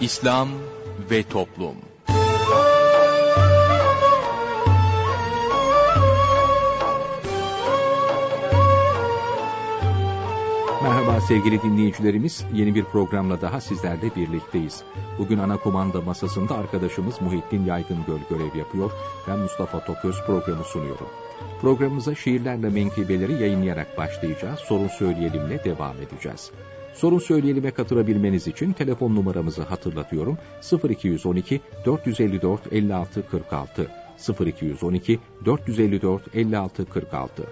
İslam ve Toplum Sevgili dinleyicilerimiz, yeni bir programla daha sizlerle birlikteyiz. Bugün ana kumanda masasında arkadaşımız Muhittin Yaygıngöl görev yapıyor. Ben Mustafa Toköz programı sunuyorum. Programımıza şiirlerle menkıbeleri yayınlayarak başlayacağız. Sorun söyleyelimle devam edeceğiz. Sorun söyleyelime katılabilmeniz için telefon numaramızı hatırlatıyorum. 0212 454 56 46 0212 454 56 46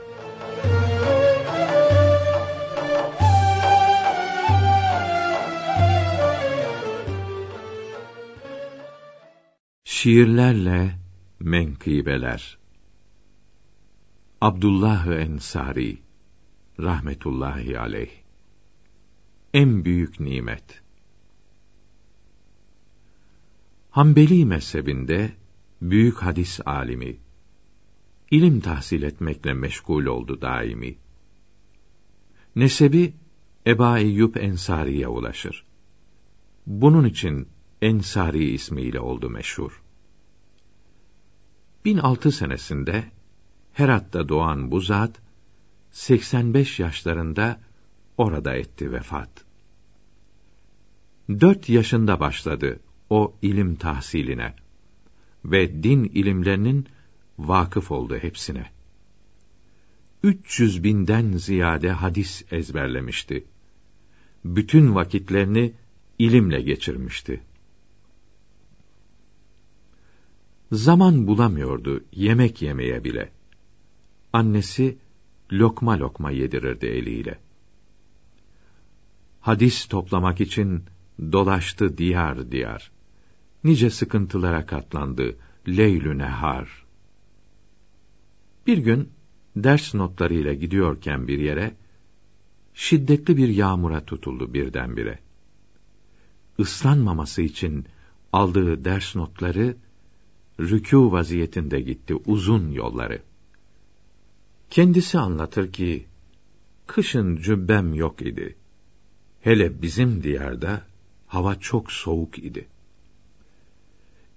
Şiirlerle Menkıbeler Abdullah Ensari rahmetullahi aleyh en büyük nimet. Hanbeli mezhebinde büyük hadis alimi, ilim tahsil etmekle meşgul oldu daimi. Nesebi Eba Eyyub Ensari'ye ulaşır. Bunun için Ensari ismiyle oldu meşhur. 1006 senesinde Herat'ta doğan bu zat 85 yaşlarında orada etti vefat. Dört yaşında başladı o ilim tahsiline ve din ilimlerinin vakıf oldu hepsine. 300 binden ziyade hadis ezberlemişti. Bütün vakitlerini ilimle geçirmişti. Zaman bulamıyordu yemek yemeye bile. Annesi lokma lokma yedirirdi eliyle hadis toplamak için dolaştı diyar diyar. Nice sıkıntılara katlandı leylü nehar. Bir gün ders notlarıyla gidiyorken bir yere şiddetli bir yağmura tutuldu birdenbire. Islanmaması için aldığı ders notları rükû vaziyetinde gitti uzun yolları. Kendisi anlatır ki kışın cübbem yok idi. Hele bizim diyarda hava çok soğuk idi.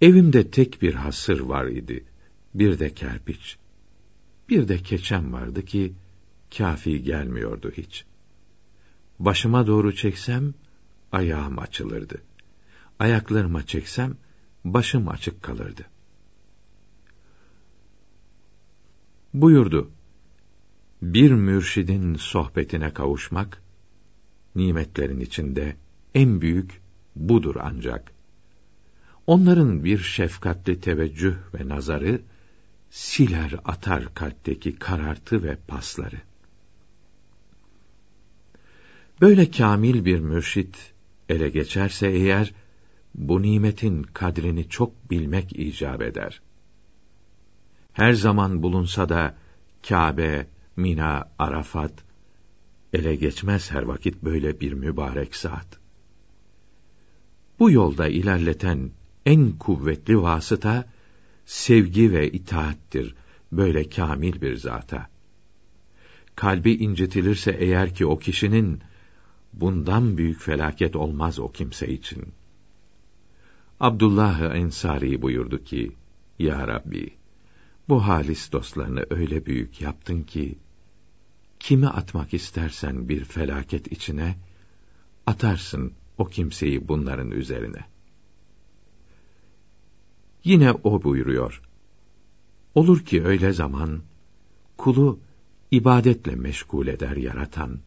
Evimde tek bir hasır var idi, bir de kerpiç. Bir de keçem vardı ki, kafi gelmiyordu hiç. Başıma doğru çeksem, ayağım açılırdı. Ayaklarıma çeksem, başım açık kalırdı. Buyurdu, bir mürşidin sohbetine kavuşmak, nimetlerin içinde en büyük budur ancak. Onların bir şefkatli teveccüh ve nazarı siler atar kalpteki karartı ve pasları. Böyle kamil bir mürşit ele geçerse eğer bu nimetin kadrini çok bilmek icap eder. Her zaman bulunsa da Kâbe, Mina, Arafat ele geçmez her vakit böyle bir mübarek zat. Bu yolda ilerleten en kuvvetli vasıta sevgi ve itaattir böyle kamil bir zata. Kalbi incitilirse eğer ki o kişinin bundan büyük felaket olmaz o kimse için. Abdullah Ensari buyurdu ki: Ya Rabbi, bu halis dostlarını öyle büyük yaptın ki kimi atmak istersen bir felaket içine, atarsın o kimseyi bunların üzerine. Yine o buyuruyor. Olur ki öyle zaman, kulu ibadetle meşgul eder yaratan.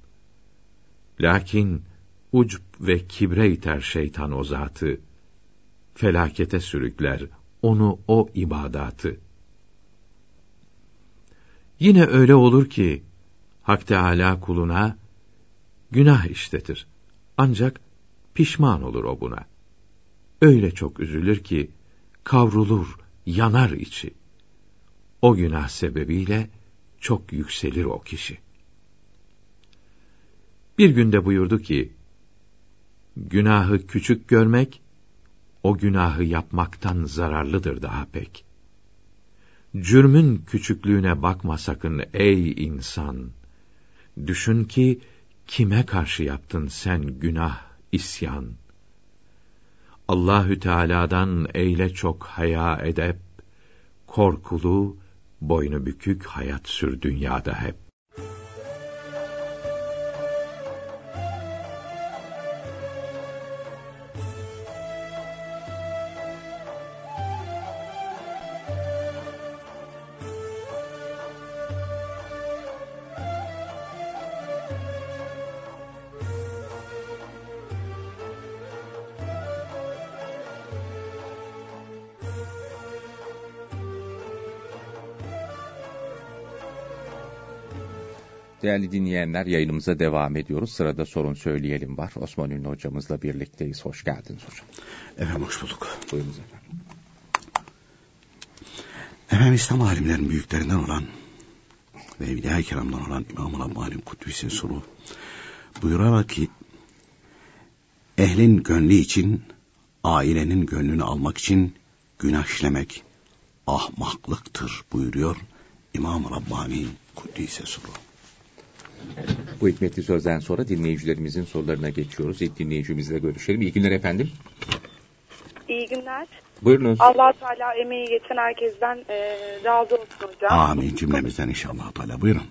Lakin ucb ve kibre iter şeytan o zatı, felakete sürükler onu o ibadatı. Yine öyle olur ki, Hak Teâlâ kuluna günah işletir. Ancak pişman olur o buna. Öyle çok üzülür ki kavrulur, yanar içi. O günah sebebiyle çok yükselir o kişi. Bir günde buyurdu ki, günahı küçük görmek, o günahı yapmaktan zararlıdır daha pek. Cürmün küçüklüğüne bakma sakın ey insan. Düşün ki kime karşı yaptın sen günah, isyan. Allahü Teala'dan eyle çok haya edep, korkulu, boynu bükük hayat sür dünyada hep. Değerli dinleyenler yayınımıza devam ediyoruz. Sırada sorun söyleyelim var. Osman Ünlü hocamızla birlikteyiz. Hoş geldiniz hocam. Efendim hoş bulduk. Buyurunuz efendim. Efendim İslam alimlerin büyüklerinden olan ve Evliya-i Kiram'dan olan İmam-ı Rabbani Kudüs'ün suru buyurarak ki ehlin gönlü için ailenin gönlünü almak için günah işlemek ahmaklıktır buyuruyor İmam-ı Rabbani Kudüs'e suru. Bu hikmetli sözden sonra dinleyicilerimizin sorularına geçiyoruz. İlk dinleyicimizle görüşelim. İyi günler efendim. İyi günler. Buyurunuz. allah Teala emeği geçen herkesten e, razı olsun hocam. Amin cümlemizden inşallah Teala. Buyurun.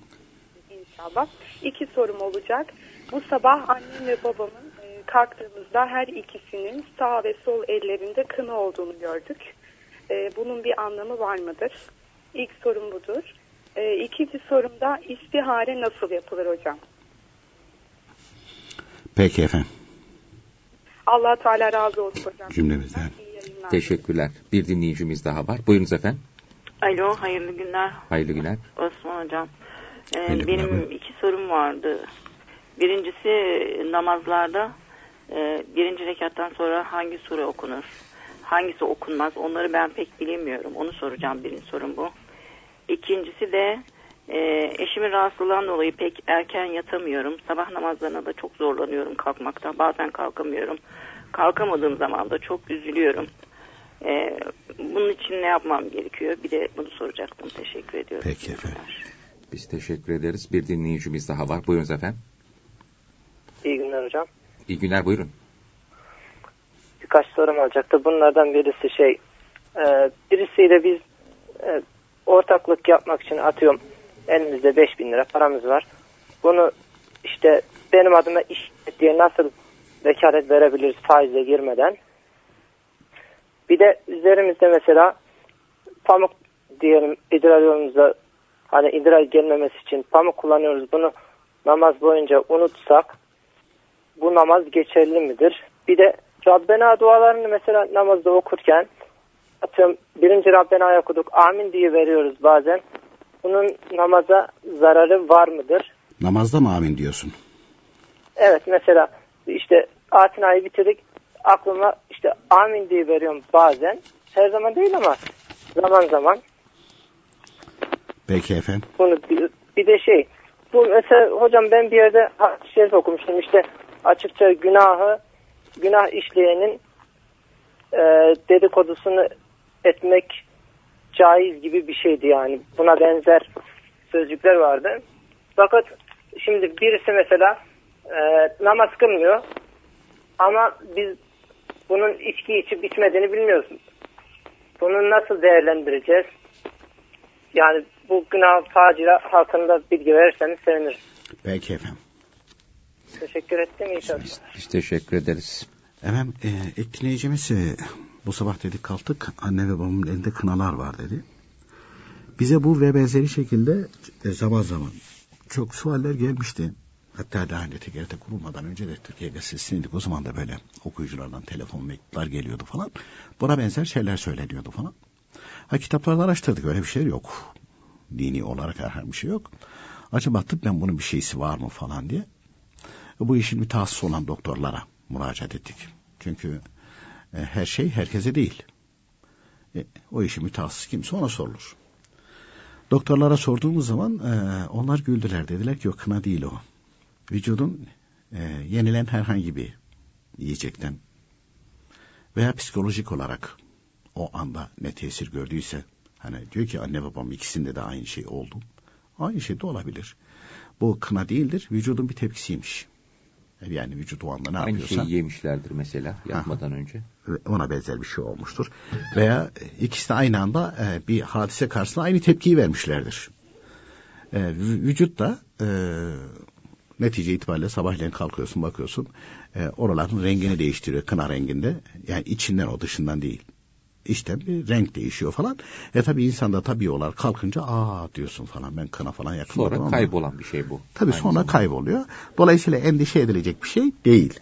İnşallah. İki sorum olacak. Bu sabah annem ve babamın e, kalktığımızda her ikisinin sağ ve sol ellerinde kını olduğunu gördük. E, bunun bir anlamı var mıdır? İlk sorum budur. E, ikinci sorumda istihare nasıl yapılır hocam? Peki efendim. allah Teala razı olsun hocam. Cümlemizden. Teşekkürler. Bir dinleyicimiz daha var. Buyurunuz efendim. Alo, hayırlı günler Hayırlı günler. Osman Hocam. Ee, Hayırlı benim günler, iki sorum vardı. Birincisi namazlarda e, birinci rekattan sonra hangi sure okunur? Hangisi okunmaz? Onları ben pek bilemiyorum. Onu soracağım birinci sorum bu. İkincisi de e, eşimin rahatsızlığından dolayı pek erken yatamıyorum. Sabah namazlarına da çok zorlanıyorum kalkmakta. Bazen kalkamıyorum. Kalkamadığım zaman da çok üzülüyorum. E, bunun için ne yapmam gerekiyor? Bir de bunu soracaktım. Teşekkür ediyorum. Peki efendim. Biz teşekkür ederiz. Bir dinleyicimiz daha var. Buyurunuz efendim. İyi günler hocam. İyi günler buyurun. Birkaç sorum olacaktı. Bunlardan birisi şey, e, birisiyle biz e, ortaklık yapmak için atıyorum elimizde 5000 lira paramız var. Bunu işte benim adıma iş diye nasıl vekalet verebiliriz faizle girmeden? Bir de üzerimizde mesela pamuk diyelim idrar yolumuzda hani idrar gelmemesi için pamuk kullanıyoruz. Bunu namaz boyunca unutsak bu namaz geçerli midir? Bir de Rabbena dualarını mesela namazda okurken atıyorum birinci Rabbena okuduk amin diye veriyoruz bazen. Bunun namaza zararı var mıdır? Namazda mı amin diyorsun? Evet mesela işte Atina'yı bitirdik aklıma işte amin diye veriyorum bazen. Her zaman değil ama zaman zaman. Peki efendim. Bunu bir, bir de şey bu mesela hocam ben bir yerde hadis-i şerif okumuştum işte açıkça günahı günah işleyenin e, dedikodusunu etmek caiz gibi bir şeydi yani. Buna benzer sözcükler vardı. Fakat şimdi birisi mesela e, namaz kılmıyor ama biz bunun içki içip içmediğini bilmiyoruz. Bunu nasıl değerlendireceğiz? Yani bu günah facira hakkında bilgi verirseniz sevinirim. Peki efendim. Teşekkür ettim. İyi. Biz, biz teşekkür ederiz. Efendim e, ilk dinleyicimiz e, bu sabah dedik kalktık anne ve babamın elinde kınalar var dedi. Bize bu ve benzeri şekilde e, zaman zaman çok sualler gelmişti. Hatta daha önce TGRT kurulmadan önce de Türkiye Gazetesi'ndeydik. O zaman da böyle okuyuculardan telefon mektuplar geliyordu falan. Buna benzer şeyler söyleniyordu falan. Ha kitaplarını araştırdık öyle bir şey yok. Dini olarak herhangi bir şey yok. Acaba tıbben bunun bir şeysi var mı falan diye. Bu işin mütehassıs olan doktorlara müracaat ettik. Çünkü her şey herkese değil. E, o işi mütehassıs kimse ona sorulur. Doktorlara sorduğumuz zaman e, onlar güldüler. Dediler ki yok kına değil o. Vücudun e, yenilen herhangi bir yiyecekten veya psikolojik olarak o anda ne tesir gördüyse Hani diyor ki anne babam ikisinde de aynı şey oldu. Aynı şey de olabilir. Bu kına değildir, vücudun bir tepkisiymiş. Yani vücut o anda ne Aynı yapıyorsa. şeyi yemişlerdir mesela yatmadan önce. ona benzer bir şey olmuştur. Veya ikisi de aynı anda e, bir hadise karşısında aynı tepkiyi vermişlerdir. E, vücut da e, netice itibariyle sabahleyin kalkıyorsun bakıyorsun e, oraların rengini değiştiriyor kına renginde. Yani içinden o dışından değil. İşte bir renk değişiyor falan. E tabi insanda tabi olarak kalkınca aa diyorsun falan ben kına falan yakmadım Sonra ama. kaybolan bir şey bu. Tabii Aynı sonra zamanda. kayboluyor. Dolayısıyla endişe edilecek bir şey değil.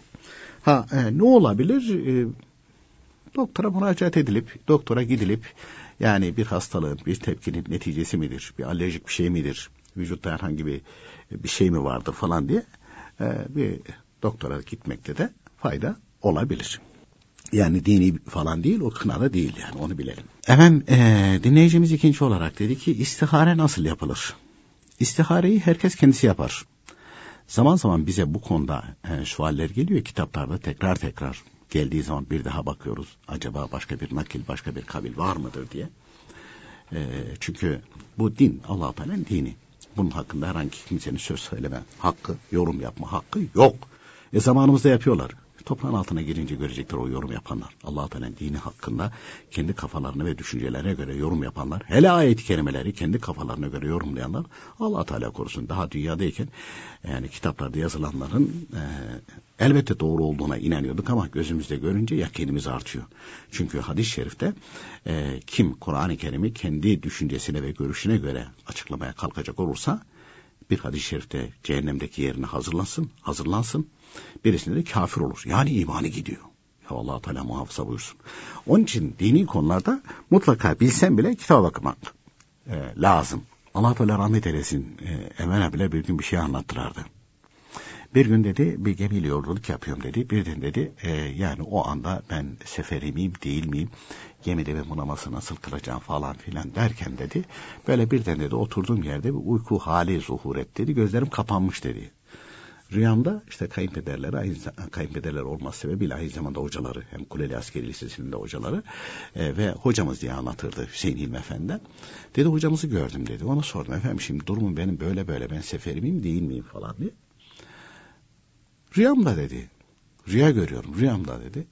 Ha e, ne olabilir? E, doktora müracaat edilip, doktora gidilip yani bir hastalığın, bir tepkinin neticesi midir? Bir alerjik bir şey midir? Vücutta herhangi bir bir şey mi vardır falan diye e, bir doktora gitmekte de fayda olabilir. Yani dini falan değil, o kınada değil yani onu bilelim. Efendim e, dinleyicimiz ikinci olarak dedi ki istihare nasıl yapılır? İstihareyi herkes kendisi yapar. Zaman zaman bize bu konuda e, sualler geliyor kitaplarda tekrar tekrar geldiği zaman bir daha bakıyoruz. Acaba başka bir nakil, başka bir kabil var mıdır diye. E, çünkü bu din, allah Teala'nın dini. Bunun hakkında herhangi kimsenin söz söyleme hakkı, yorum yapma hakkı yok. E zamanımızda yapıyorlar. Toprağın altına girince görecekler o yorum yapanlar. allah Teala'nın dini hakkında kendi kafalarına ve düşüncelerine göre yorum yapanlar. Hele ayet-i kerimeleri kendi kafalarına göre yorumlayanlar. allah Teala korusun daha dünyadayken yani kitaplarda yazılanların e, elbette doğru olduğuna inanıyorduk ama gözümüzde görünce yakinimiz artıyor. Çünkü hadis-i şerifte e, kim Kur'an-ı Kerim'i kendi düşüncesine ve görüşüne göre açıklamaya kalkacak olursa bir hadis-i şerifte cehennemdeki yerine hazırlansın, hazırlansın. Birisinde de kafir olur. Yani imanı gidiyor. Ya Allah Teala muhafaza buyursun. Onun için dini konularda mutlaka bilsen bile kitaba bakmak e, lazım. Allah Teala rahmet eylesin. E, Emel bile bir gün bir şey anlattırardı. Bir gün dedi bir gemiyle yolculuk yapıyorum dedi. Birden dedi e, yani o anda ben seferi miyim değil miyim? Gemide ve bunaması nasıl kılacağım falan filan derken dedi. Böyle birden dedi oturduğum yerde bir uyku hali zuhur etti dedi. Gözlerim kapanmış dedi. Rüyamda işte kayınpederleri, aynı, kayınpederler olması sebebiyle aynı zamanda hocaları, hem Kuleli Askeri Lisesi'nin de hocaları e, ve hocamız diye anlatırdı Hüseyin Hilmi Efendi. Dedi hocamızı gördüm dedi. Ona sordum efendim şimdi durumum benim böyle böyle ben seferi miyim değil miyim falan diye. Rüyamda dedi. Rüya görüyorum rüyamda dedi.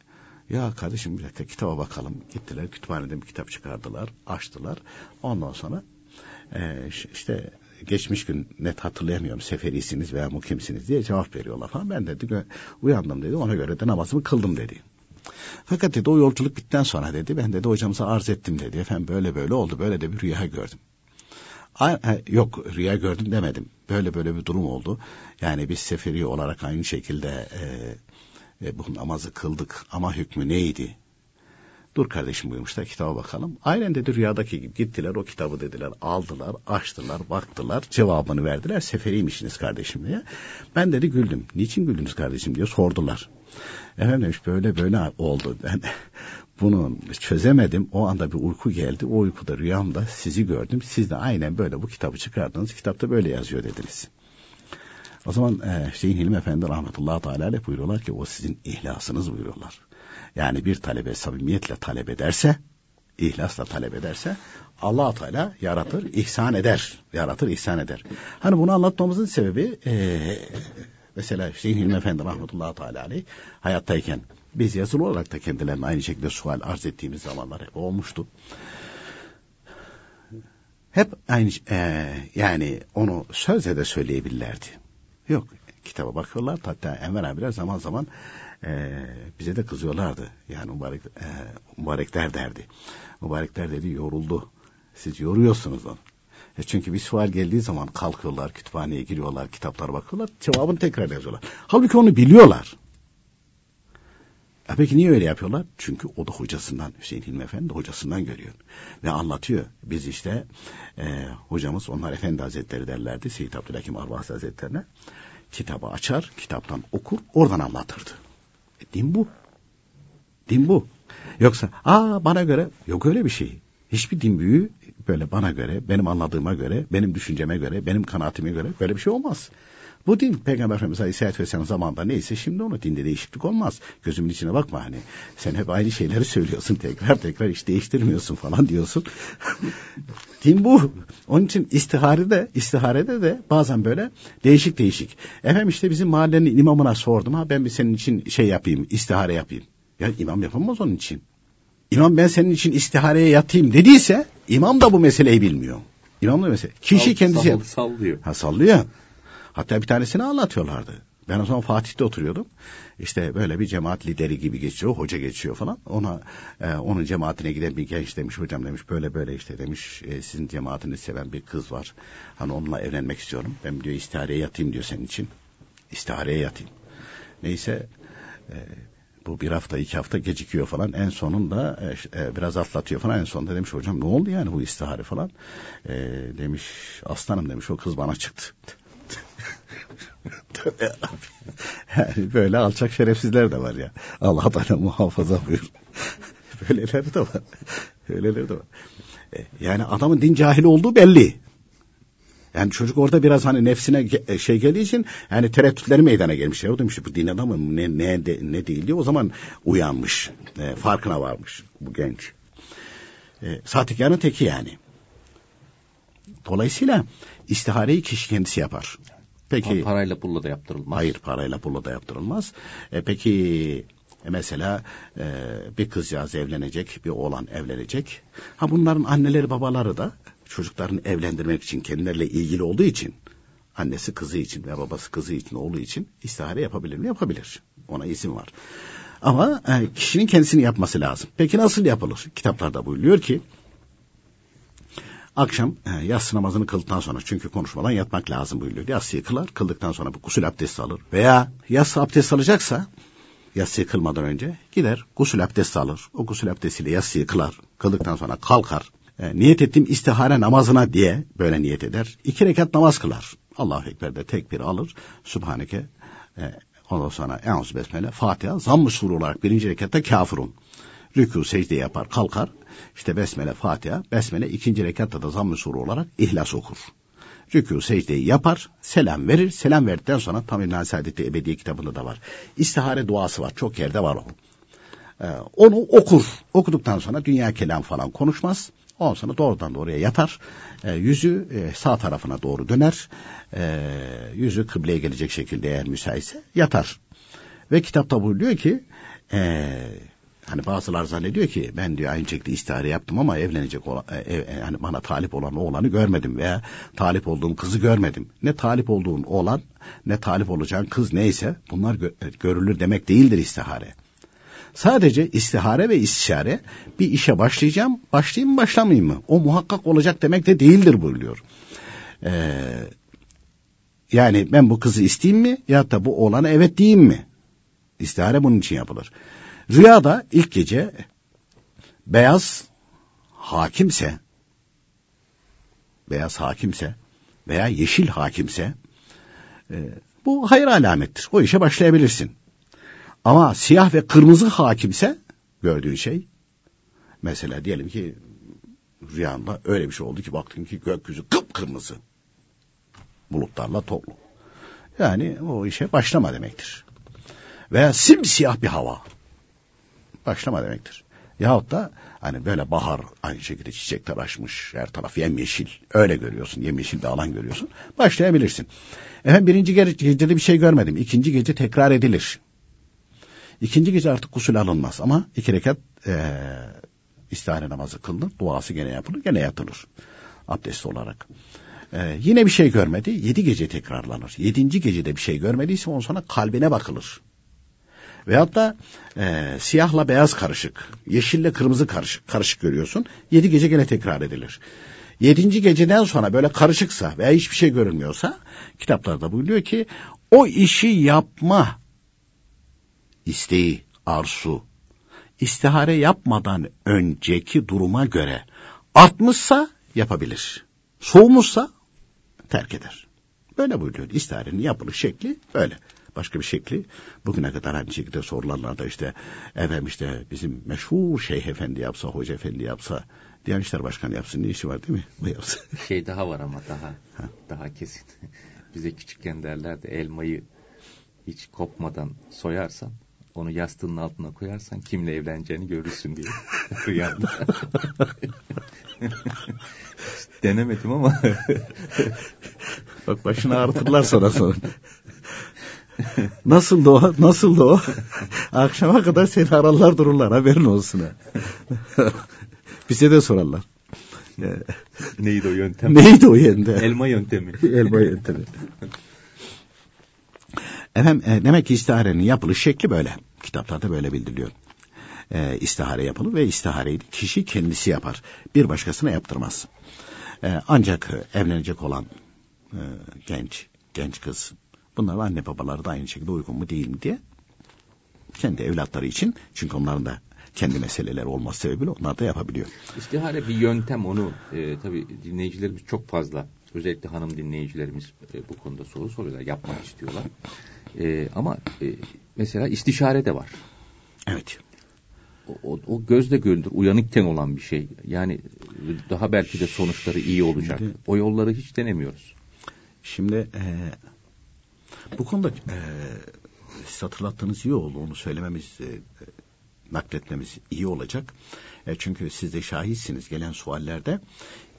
Ya kardeşim bir dakika kitaba bakalım. Gittiler kütüphaneden bir kitap çıkardılar. Açtılar. Ondan sonra e, işte geçmiş gün net hatırlayamıyorum seferisiniz veya mukimsiniz diye cevap veriyorlar falan. Ben dedi uyandım dedi ona göre de namazımı kıldım dedi. Fakat dedi o yolculuk bitten sonra dedi ben dedi hocamıza arz ettim dedi. Efendim böyle böyle oldu böyle de bir rüya gördüm. Yok rüya gördüm demedim. Böyle böyle bir durum oldu. Yani biz seferi olarak aynı şekilde e, e, bu namazı kıldık ama hükmü neydi? Dur kardeşim buyurmuşlar kitaba bakalım. Aynen dedi rüyadaki gibi gittiler o kitabı dediler aldılar açtılar baktılar cevabını verdiler seferiymişsiniz kardeşim diye. Ben dedi güldüm. Niçin güldünüz kardeşim diye sordular. Efendim demiş böyle böyle oldu. Ben bunu çözemedim. O anda bir uyku geldi. O uykuda rüyamda sizi gördüm. Siz de aynen böyle bu kitabı çıkardınız. Kitapta böyle yazıyor dediniz. O zaman e, Hüseyin Hilmi Efendi rahmetullahi teala buyuruyorlar ki o sizin ihlasınız buyuruyorlar. Yani bir talebe samimiyetle talep ederse, ihlasla talep ederse allah Teala yaratır, ihsan eder. Yaratır, ihsan eder. Hani bunu anlatmamızın sebebi e, mesela Hüseyin Hilmi Efendi rahmetullahi teala aleyh hayattayken biz yazılı olarak da kendilerine aynı şekilde sual arz ettiğimiz zamanlar hep olmuştu. Hep aynı e, yani onu sözle de söyleyebilirlerdi. Yok kitaba bakıyorlar hatta Enver abiler zaman zaman e, bize de kızıyorlardı. Yani mübarek, e, mübarekler derdi. Mübarekler dedi yoruldu. Siz yoruyorsunuz onu. E çünkü bir sual geldiği zaman kalkıyorlar, kütüphaneye giriyorlar, kitaplara bakıyorlar, cevabını tekrar yazıyorlar. Halbuki onu biliyorlar. E peki niye öyle yapıyorlar? Çünkü o da hocasından, Hüseyin Hilmi Efendi de hocasından görüyor. Ve anlatıyor. Biz işte e, hocamız onlar Efendi Hazretleri derlerdi Seyyid Abdülhakim Arvasi Hazretlerine. Kitabı açar, kitaptan okur, oradan anlatırdı. Din bu. Din bu. Yoksa aa bana göre yok öyle bir şey. Hiçbir din büyüğü böyle bana göre, benim anladığıma göre, benim düşünceme göre, benim kanaatime göre böyle bir şey olmaz. Bu din Peygamber Efendimiz Aleyhisselatü Vesselam zamanında neyse şimdi onu dinde değişiklik olmaz. Gözümün içine bakma hani sen hep aynı şeyleri söylüyorsun tekrar tekrar hiç değiştirmiyorsun falan diyorsun. din bu. Onun için istiharede, istiharede de bazen böyle değişik değişik. Efendim işte bizim mahallenin imamına sordum ha ben bir senin için şey yapayım istihare yapayım. Ya imam yapamaz onun için. İmam ben senin için istihareye yatayım dediyse imam da bu meseleyi bilmiyor. İmam da mesele. Kişi Sall- kendisi sall- sallıyor. Ha sallıyor. Hatta bir tanesini anlatıyorlardı. Ben o zaman Fatih'te oturuyordum. İşte böyle bir cemaat lideri gibi geçiyor, hoca geçiyor falan. Ona e, onun cemaatine giden bir genç demiş, hocam demiş böyle böyle işte demiş e, sizin cemaatinizi seven bir kız var. Hani onunla evlenmek istiyorum. Ben diyor istihareye yatayım diyor senin için. İstihareye yatayım. Neyse e, bu bir hafta iki hafta gecikiyor falan. En sonunda e, e, biraz atlatıyor falan. En sonunda demiş hocam ne oldu yani bu istihare falan. E, demiş aslanım demiş o kız bana çıktı. Tövbe yani böyle alçak şerefsizler de var ya. Allah bana muhafaza buyur. Böyleleri de var. Böyleleri de var. E, Yani adamın din cahili olduğu belli. Yani çocuk orada biraz hani nefsine ge- şey geldiği için yani tereddütleri meydana gelmiş. Ya demiş bu din adamı mı, ne, ne, de- ne değil diye o zaman uyanmış. E, farkına varmış bu genç. E, sahtekarın teki yani. Dolayısıyla istihareyi kişi kendisi yapar. Peki Parayla pulla da yaptırılmaz. Hayır parayla pulla da yaptırılmaz. E, peki e, mesela e, bir kızcağız evlenecek, bir oğlan evlenecek. Ha bunların anneleri babaları da çocuklarını evlendirmek için kendileriyle ilgili olduğu için annesi kızı için ve babası kızı için oğlu için istihare yapabilir mi? Yapabilir. Ona izin var. Ama e, kişinin kendisini yapması lazım. Peki nasıl yapılır? Kitaplarda buyuruyor ki Akşam e, yatsı namazını kıldıktan sonra çünkü konuşmadan yatmak lazım buyuruyor. Yatsıyı kılar, kıldıktan sonra bir gusül abdesti alır. Veya yatsı abdest alacaksa yatsıyı kılmadan önce gider gusül abdesti alır. O gusül abdestiyle yatsıyı kılar. Kıldıktan sonra kalkar. E, niyet ettim istihare namazına diye böyle niyet eder. İki rekat namaz kılar. Allahu Ekber'de tekbir alır. Sübhaneke e, ondan sonra Eûzü Besmele, Fatiha, zamm-ı olarak birinci rekatta kafirun. Rükû secde yapar, kalkar. İşte Besmele, Fatiha, Besmele ikinci rekatta da zamm-ı sure olarak İhlas okur. Rükû secdeyi yapar, selam verir. Selam verdikten sonra tam İbn-i Saadet'te Ebedi kitabında da var. İstihare duası var. Çok yerde var o. Ee, onu okur. Okuduktan sonra dünya kelam falan konuşmaz. Ondan sonra doğrudan doğruya yatar. Ee, yüzü e, sağ tarafına doğru döner. Ee, yüzü kıbleye gelecek şekilde eğer müsaitse yatar. Ve kitapta buyuruyor ki e, hani bazılar zannediyor ki ben diyor aynı şekilde istihare yaptım ama evlenecek olan, e, e, yani bana talip olan oğlanı görmedim veya talip olduğum kızı görmedim. Ne talip olduğun oğlan ne talip olacağın kız neyse bunlar gö- görülür demek değildir istihare. Sadece istihare ve istişare bir işe başlayacağım, başlayayım mı başlamayayım mı? O muhakkak olacak demek de değildir buyuruyor. Ee, yani ben bu kızı isteyeyim mi ya da bu oğlana evet diyeyim mi? İstihare bunun için yapılır. Rüyada ilk gece beyaz hakimse, beyaz hakimse veya yeşil hakimse e, bu hayır alamettir. O işe başlayabilirsin. Ama siyah ve kırmızı hakimse gördüğün şey mesela diyelim ki rüyanda öyle bir şey oldu ki baktın ki gökyüzü kıpkırmızı bulutlarla toplu. Yani o işe başlama demektir. Veya simsiyah bir hava başlama demektir. Yahut da hani böyle bahar aynı şekilde çiçekler açmış her taraf yemyeşil öyle görüyorsun yemyeşil bir alan görüyorsun başlayabilirsin. Efendim birinci ge- gecede bir şey görmedim ikinci gece tekrar edilir. İkinci gece artık gusül alınmaz ama iki rekat e, istihare namazı kılınır duası gene yapılır gene yatılır abdest olarak. Ee, yine bir şey görmedi. Yedi gece tekrarlanır. Yedinci gecede bir şey görmediyse ondan sonra kalbine bakılır. Veyahut da e, siyahla beyaz karışık, yeşille kırmızı karışık, karışık görüyorsun. Yedi gece gene tekrar edilir. Yedinci geceden sonra böyle karışıksa veya hiçbir şey görünmüyorsa kitaplarda buyuruyor ki o işi yapma isteği, arzu, istihare yapmadan önceki duruma göre artmışsa yapabilir. Soğumuşsa terk eder. Böyle buyuruyor. İstiharenin yapılış şekli böyle. Başka bir şekli bugüne kadar aynı şekilde sorulanlarda işte efendim işte bizim meşhur şeyh efendi yapsa, hoca efendi yapsa, Diyanet İşleri Başkanı yapsın ne işi var değil mi? O yapsın. Şey daha var ama daha daha kesin. bize küçükken derlerdi elmayı hiç kopmadan soyarsan onu yastığının altına koyarsan kimle evleneceğini görürsün diye rüyamda. Denemedim ama. Bak başını ağrıtırlar sana sonra. nasıl da o? Nasıl da o? Akşama kadar seni ararlar dururlar haberin olsun. Bize de sorarlar. Neydi o yöntem? Neydi o yöntem? Elma yöntemi. Elma yöntemi. Efendim e, demek ki istiharenin yapılış şekli böyle. Kitaplarda böyle bildiriliyor. E, istihare yapılır ve istihareyi kişi kendisi yapar. Bir başkasına yaptırmaz. E, ancak evlenecek olan e, genç, genç kız bunlar anne babaları da aynı şekilde uygun mu değil mi diye kendi evlatları için çünkü onların da kendi meseleleri olması sebebiyle onlar da yapabiliyor. İstihare bir yöntem onu e, tabii dinleyicilerimiz çok fazla özellikle hanım dinleyicilerimiz e, bu konuda soru soruyorlar yapmak istiyorlar. E, ama e, mesela istişare de var. Evet. O, o, o gözle görülür, uyanıkken olan bir şey. Yani daha belki de sonuçları iyi olacak. Şimdi, o yolları hiç denemiyoruz. Şimdi e, bu konuda e, siz hatırlattığınız iyi oldu. Onu söylememiz, e, nakletmemiz iyi olacak. E, çünkü siz de şahitsiniz gelen suallerde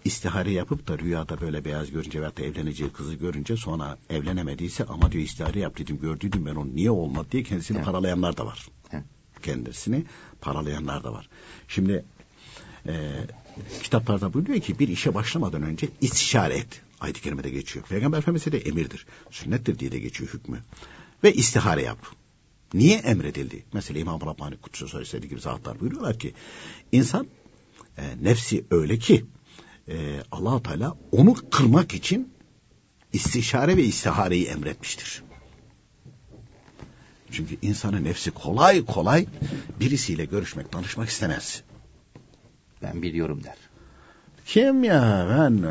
istihare yapıp da rüyada böyle beyaz görünce veyahut da evleneceği kızı görünce sonra evlenemediyse ama diyor istihare yaptıydım gördüydüm ben onu niye olmadı diye kendisini evet. paralayanlar da var. Evet. Kendisini paralayanlar da var. Şimdi e, kitaplarda buyuruyor ki bir işe başlamadan önce istişare et. Ayet-i Kerime'de geçiyor. Peygamber Efendimiz'e de emirdir. Sünnettir diye de geçiyor hükmü. Ve istihare yap. Niye emredildi? Mesela İmam Rabbani Kutsu Söylesi gibi zatlar buyuruyorlar ki insan e, nefsi öyle ki e, allah Teala onu kırmak için istişare ve istihareyi emretmiştir. Çünkü insanın nefsi kolay kolay birisiyle görüşmek, danışmak istemez. Ben biliyorum der. Kim ya ben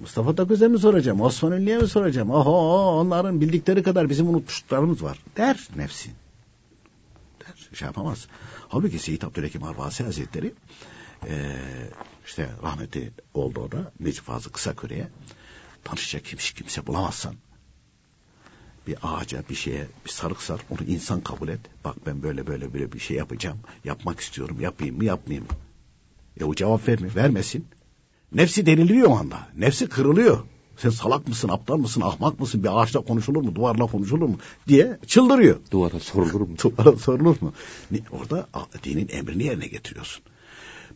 Mustafa Taköz'e mi soracağım, Osman Ünlü'ye mi soracağım? Oho onların bildikleri kadar bizim unutmuşlarımız var der nefsin. Der şey yapamaz. Halbuki Seyyid Abdülhakim Arvasi Hazretleri e, işte rahmeti oldu o da Necip Fazıl Kısaküre'ye tanışacak kimse, kimse bulamazsan bir ağaca bir şeye bir sarık sar onu insan kabul et. Bak ben böyle böyle böyle bir şey yapacağım. Yapmak istiyorum. Yapayım mı yapmayayım mı? E o cevap vermiyor. Vermesin. Nefsi deniliyor o anda. Nefsi kırılıyor. Sen salak mısın, aptal mısın, ahmak mısın, bir ağaçla konuşulur mu, duvarla konuşulur mu diye çıldırıyor. Duvara sorulur mu? Duvara sorulur mu? Orada dinin emrini yerine getiriyorsun.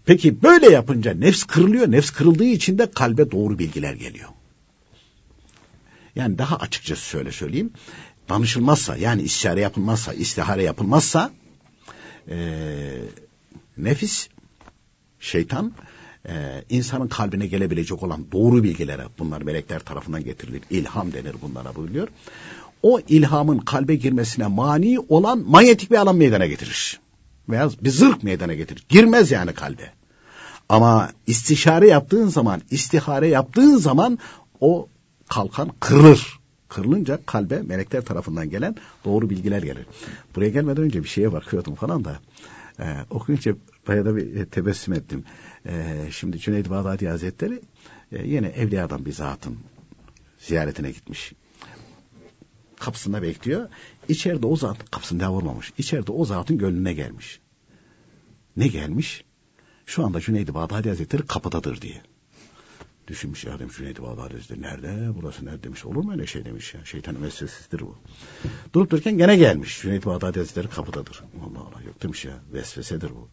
Peki böyle yapınca nefs kırılıyor. Nefs kırıldığı için de kalbe doğru bilgiler geliyor. Yani daha açıkçası şöyle söyleyeyim. Danışılmazsa yani istihare yapılmazsa, istihare yapılmazsa e, nefis, şeytan e, insanın kalbine gelebilecek olan doğru bilgilere bunlar melekler tarafından getirilir. İlham denir bunlara buyuruyor. O ilhamın kalbe girmesine mani olan manyetik bir alan meydana getirir veya bir zırh meydana getirir. Girmez yani kalbe. Ama istişare yaptığın zaman, istihare yaptığın zaman o kalkan kırılır. Kırılınca kalbe melekler tarafından gelen doğru bilgiler gelir. Buraya gelmeden önce bir şeye bakıyordum falan da. E, okuyunca bayağı da bir tebessüm ettim. E, şimdi Cüneyd Bağdadi Hazretleri e, yine evliyadan bir zatın ziyaretine gitmiş. Kapısında bekliyor. İçeride o zat kapısında vurmamış. İçeride o zatın gönlüne gelmiş. Ne gelmiş? Şu anda Cüneyd-i Bağdadi Hazretleri kapıdadır diye. Düşünmüş ya demiş Cüneyd-i Bağdadi Hazretleri nerede? Burası nerede demiş. Olur mu öyle şey demiş ya. Şeytanın vesvesesidir bu. Durup dururken gene gelmiş. Cüneyd-i Bağdadi Hazretleri kapıdadır. Allah Allah yok demiş ya. Vesvesedir bu.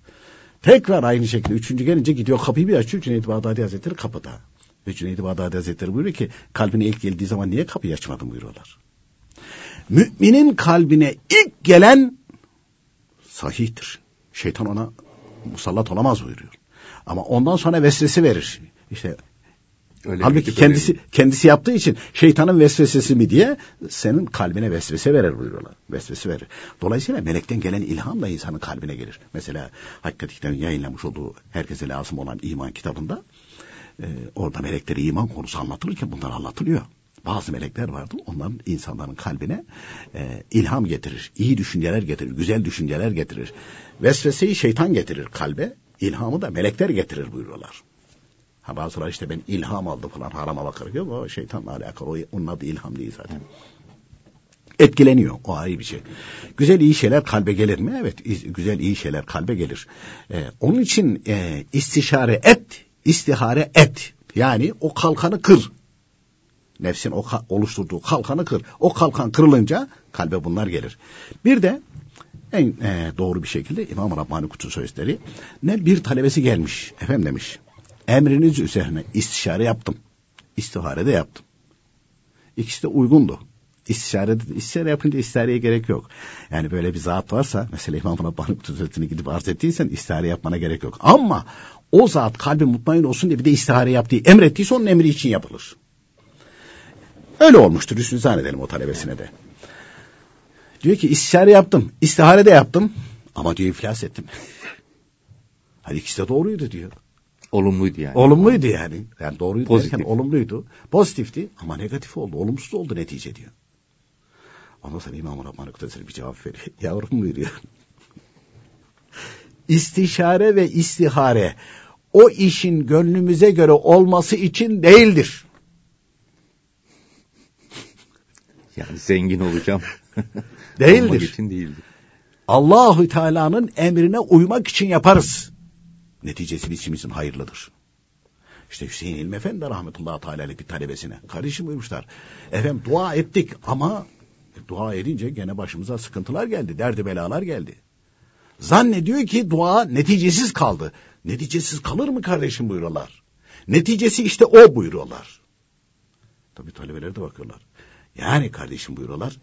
Tekrar aynı şekilde üçüncü gelince gidiyor kapıyı bir açıyor Cüneyd-i Bağdadi Hazretleri kapıda. Ve Cüneyd-i Bağdadi Hazretleri buyuruyor ki kalbine ilk geldiği zaman niye kapıyı açmadın buyuruyorlar. Müminin kalbine ilk gelen sahihtir. Şeytan ona musallat olamaz buyuruyor. Ama ondan sonra vesvese verir. İşte Öyle Halbuki kendisi öyle. kendisi yaptığı için şeytanın vesvesesi mi diye senin kalbine vesvese verir buyuruyorlar. Vesvese verir. Dolayısıyla melekten gelen ilham da insanın kalbine gelir. Mesela hakikaten yayınlamış olduğu herkese lazım olan iman kitabında e, orada melekleri iman konusu anlatılırken bunlar anlatılıyor. Bazı melekler vardı. Onların insanların kalbine e, ilham getirir. iyi düşünceler getirir. Güzel düşünceler getirir. Vesveseyi şeytan getirir kalbe. ilhamı da melekler getirir buyuruyorlar. Ha bazıları işte ben ilham aldım falan harama bakar. Yok o şeytanla alakalı. O, onun adı ilham değil zaten. Etkileniyor. O ayrı bir şey. Güzel iyi şeyler kalbe gelir mi? Evet. Güzel iyi şeyler kalbe gelir. Ee, onun için e, istişare et, istihare et. Yani o kalkanı kır. Nefsin o oluşturduğu kalkanı kır. O kalkan kırılınca kalbe bunlar gelir. Bir de en e, doğru bir şekilde İmam Rabbani Kutu Sözleri ne bir talebesi gelmiş. Efendim demiş. Emriniz üzerine istişare yaptım. İstihare de yaptım. İkisi de uygundu. İstişare, istişare yapınca istihareye gerek yok. Yani böyle bir zat varsa mesela İmam Rabbani Sözleri'ni gidip arz ettiysen istihare yapmana gerek yok. Ama o zat kalbi mutmain olsun diye bir de istihare yaptığı, emrettiyse onun emri için yapılır. Öyle olmuştur. Üstünü zannedelim o talebesine de. Diyor ki istişare yaptım, istihare de yaptım ama diyor iflas ettim. Hadi ikisi de doğruydu diyor. Olumluydu yani. Olumluydu yani. Yani doğruydu Pozitif. derken olumluydu. Pozitifti ama negatif oldu. Olumsuz oldu netice diyor. Ondan sonra İmam-ı Rahman Kudüs'e bir cevap veriyor. Yavrum buyuruyor. İstişare ve istihare o işin gönlümüze göre olması için değildir. Yani zengin olacağım. Değildir. Olmak için değildir. Allahü Teala'nın emrine uymak için yaparız. Neticesi bizim için hayırlıdır. İşte Hüseyin İlmi Efendi rahmetullahi teala'lı bir talebesine. Kardeşim buyurmuşlar. Efendim dua ettik ama dua edince gene başımıza sıkıntılar geldi. Derdi belalar geldi. Zannediyor ki dua neticesiz kaldı. Neticesiz kalır mı kardeşim buyuruyorlar. Neticesi işte o buyuruyorlar. Tabii talebeler de bakıyorlar. Yani kardeşim buyuruyorlar.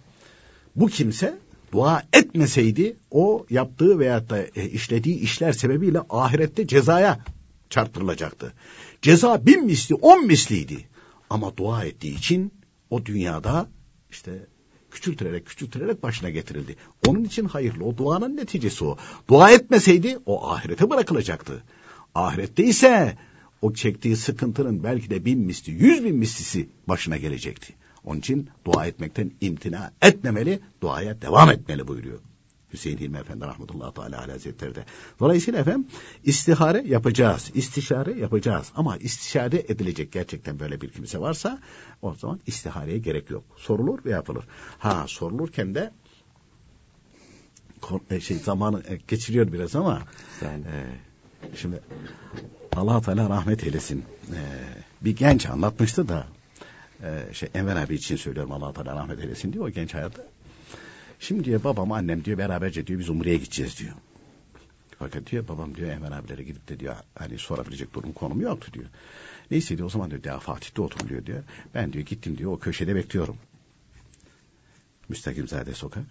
Bu kimse dua etmeseydi o yaptığı veyahut da e, işlediği işler sebebiyle ahirette cezaya çarptırılacaktı. Ceza bin misli on misliydi. Ama dua ettiği için o dünyada işte küçültülerek küçültülerek başına getirildi. Onun için hayırlı. O duanın neticesi o. Dua etmeseydi o ahirete bırakılacaktı. Ahirette ise o çektiği sıkıntının belki de bin misli, yüz bin mislisi başına gelecekti. Onun için dua etmekten imtina etmemeli, duaya devam etmeli buyuruyor. Hüseyin Hilmi Efendi rahmetullahi teala hazretleri de. Dolayısıyla efendim istihare yapacağız, istişare yapacağız. Ama istişare edilecek gerçekten böyle bir kimse varsa o zaman istihareye gerek yok. Sorulur ve yapılır. Ha sorulurken de şey zamanı e, geçiriyor biraz ama e, şimdi Allah Teala rahmet eylesin. E, bir genç anlatmıştı da e, şey Enver abi için söylüyorum Allah Teala rahmet eylesin diyor o genç hayatta. Şimdi diyor babam annem diyor beraberce diyor biz Umre'ye gideceğiz diyor. Fakat diyor babam diyor Enver abilere gidip de diyor hani sorabilecek durum konum yoktu diyor. Neyse diyor o zaman diyor daha Fatih'te oturuluyor diyor. Ben diyor gittim diyor o köşede bekliyorum. Müstakimzade sokak.